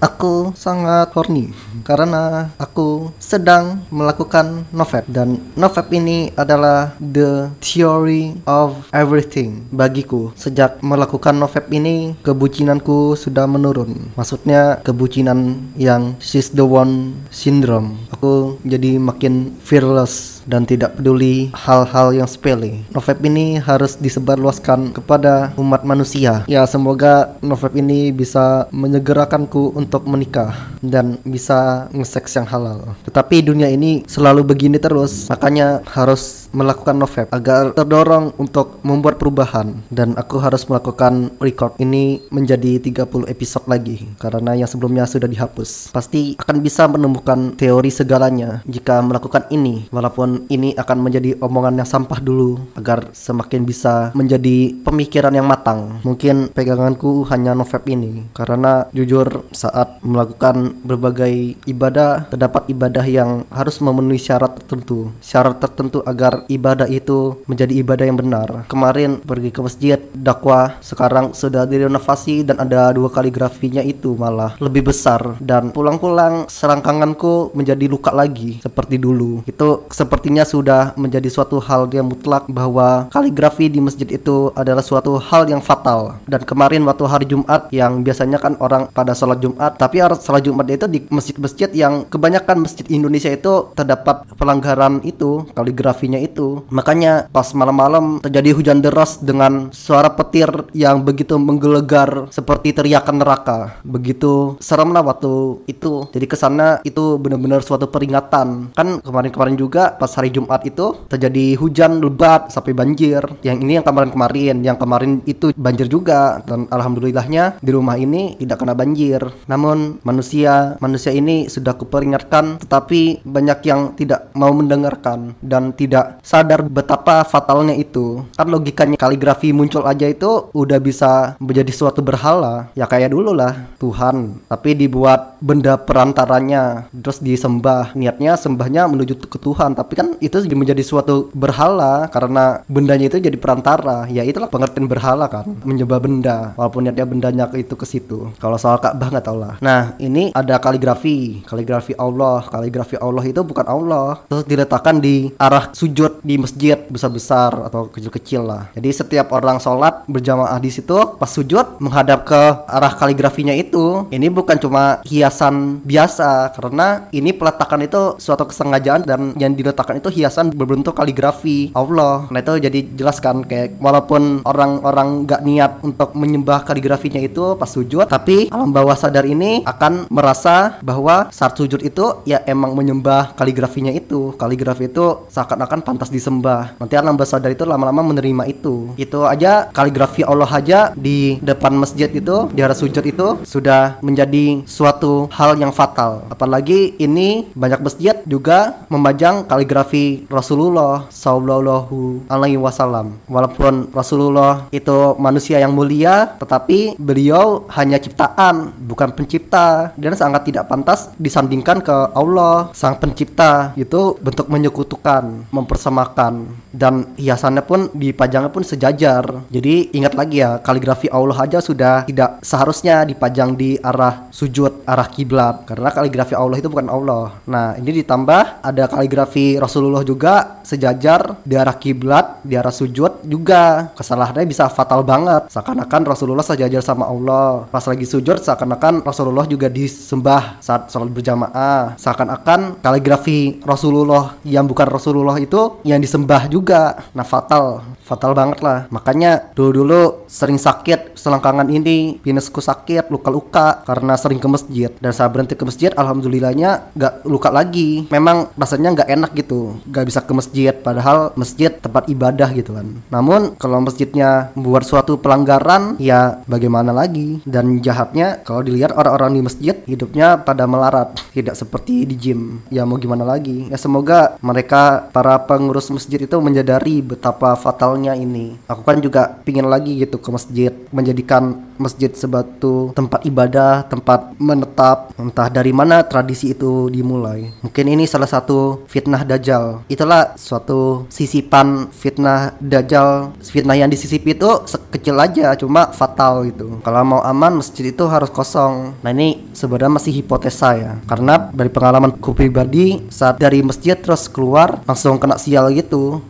Aku sangat horny karena aku sedang melakukan novep dan novep ini adalah the theory of everything bagiku. Sejak melakukan novep ini kebucinanku sudah menurun. Maksudnya kebucinan yang she's the one syndrome. Aku jadi makin fearless dan tidak peduli hal-hal yang sepele. Novep ini harus disebarluaskan kepada umat manusia. Ya semoga novep ini bisa menyegerakanku untuk menikah dan bisa ngeseks yang halal. Tetapi dunia ini selalu begini terus, makanya harus melakukan novep agar terdorong untuk membuat perubahan dan aku harus melakukan record ini menjadi 30 episode lagi karena yang sebelumnya sudah dihapus. Pasti akan bisa menemukan teori segalanya jika melakukan ini walaupun ini akan menjadi omongan yang sampah dulu agar semakin bisa menjadi pemikiran yang matang. Mungkin peganganku hanya novep ini karena jujur saat melakukan berbagai ibadah terdapat ibadah yang harus memenuhi syarat tertentu. Syarat tertentu agar ibadah itu menjadi ibadah yang benar. Kemarin pergi ke masjid dakwah sekarang sudah direnovasi dan ada dua kaligrafinya itu malah lebih besar dan pulang-pulang serangkanganku menjadi luka lagi seperti dulu. Itu sepertinya sudah menjadi suatu hal yang mutlak bahwa kaligrafi di masjid itu adalah suatu hal yang fatal. Dan kemarin waktu hari Jumat yang biasanya kan orang pada sholat Jumat tapi sholat Jumat itu di masjid-masjid yang kebanyakan masjid Indonesia itu terdapat pelanggaran itu kaligrafinya itu makanya pas malam-malam terjadi hujan deras dengan suara petir yang begitu menggelegar seperti teriakan neraka. Begitu serem lah waktu itu. Jadi ke sana itu benar-benar suatu peringatan. Kan kemarin-kemarin juga pas hari Jumat itu terjadi hujan lebat sampai banjir. Yang ini yang kemarin-kemarin. Yang kemarin itu banjir juga. Dan alhamdulillahnya di rumah ini tidak kena banjir. Namun manusia manusia ini sudah kuperingatkan tetapi banyak yang tidak mau mendengarkan dan tidak sadar betapa fatalnya itu. Kan logikanya kaligrafi muncul aja itu udah bisa menjadi suatu berhala. Ya kayak dulu lah Tuhan. Tapi dibuat benda perantaranya terus disembah. Niatnya sembahnya menuju ke Tuhan. Tapi kan itu menjadi suatu berhala karena bendanya itu jadi perantara. Ya itulah pengertian berhala kan menyembah benda. Walaupun niatnya bendanya itu ke situ. Kalau soal Ka'bah nggak tau lah. Nah ini ada kaligrafi. Kaligrafi Allah. Kaligrafi Allah itu bukan Allah. Terus diletakkan di arah sujud di masjid besar-besar atau kecil-kecil lah. Jadi setiap orang sholat berjamaah di situ pas sujud menghadap ke arah kaligrafinya itu. Ini bukan cuma hiasan biasa karena ini peletakan itu suatu kesengajaan dan yang diletakkan itu hiasan berbentuk kaligrafi. Allah. Nah itu jadi jelaskan kayak walaupun orang-orang nggak niat untuk menyembah kaligrafinya itu pas sujud tapi alam bawah sadar ini akan merasa bahwa saat sujud itu ya emang menyembah kaligrafinya itu. Kaligrafi itu seakan-akan pantas disembah. Nanti alam sadar itu lama-lama menerima itu. Itu aja kaligrafi Allah aja di depan masjid itu di arah sujud itu sudah menjadi suatu hal yang fatal. Apalagi ini banyak masjid juga memajang kaligrafi Rasulullah Sallallahu Alaihi Wasallam. Walaupun Rasulullah itu manusia yang mulia tetapi beliau hanya ciptaan bukan pencipta. Dan sangat tidak pantas disandingkan ke Allah sang pencipta. Itu bentuk menyekutukan mempersamakan dan hiasannya pun dipajangnya pun sejajar. Jadi ingat lagi ya kaligrafi Allah aja sudah tidak seharusnya dipajang di arah sujud arah kiblat. Karena kaligrafi Allah itu bukan Allah. Nah ini ditambah ada kaligrafi Rasulullah juga sejajar di arah kiblat di arah sujud juga. Kesalahannya bisa fatal banget. Seakan-akan Rasulullah sejajar sama Allah. Pas lagi sujud seakan-akan Rasulullah juga disembah saat sholat berjamaah. Seakan-akan kaligrafi Rasulullah yang bukan Rasulullah itu yang disembah juga. Nah fatal. Fatal banget lah. Makanya dulu-dulu sering sakit selangkangan ini pinasku sakit luka-luka karena sering ke masjid. Dan saat berhenti ke masjid alhamdulillahnya nggak luka lagi. Memang rasanya nggak enak gitu nggak bisa ke masjid. Padahal masjid tempat ibadah gitu kan. Namun kalau masjidnya membuat suatu pelanggaran ya bagaimana lagi? Dan jahatnya kalau dilihat orang-orang di masjid hidupnya pada melarat. Tidak seperti di gym. Ya mau gimana lagi? Ya semoga mereka para pengurus masjid itu menyadari betapa fatalnya ini. Aku kan juga pingin lagi gitu ke masjid menjadikan masjid sebatu tempat ibadah, tempat menetap, entah dari mana tradisi itu dimulai. Mungkin ini salah satu fitnah dajjal. Itulah suatu sisipan fitnah dajjal. Fitnah yang disisipi itu sekecil aja, cuma fatal gitu. Kalau mau aman masjid itu harus kosong. Nah ini sebenarnya masih hipotesa ya, karena dari pengalaman ku pribadi saat dari masjid terus keluar langsung kena sial gitu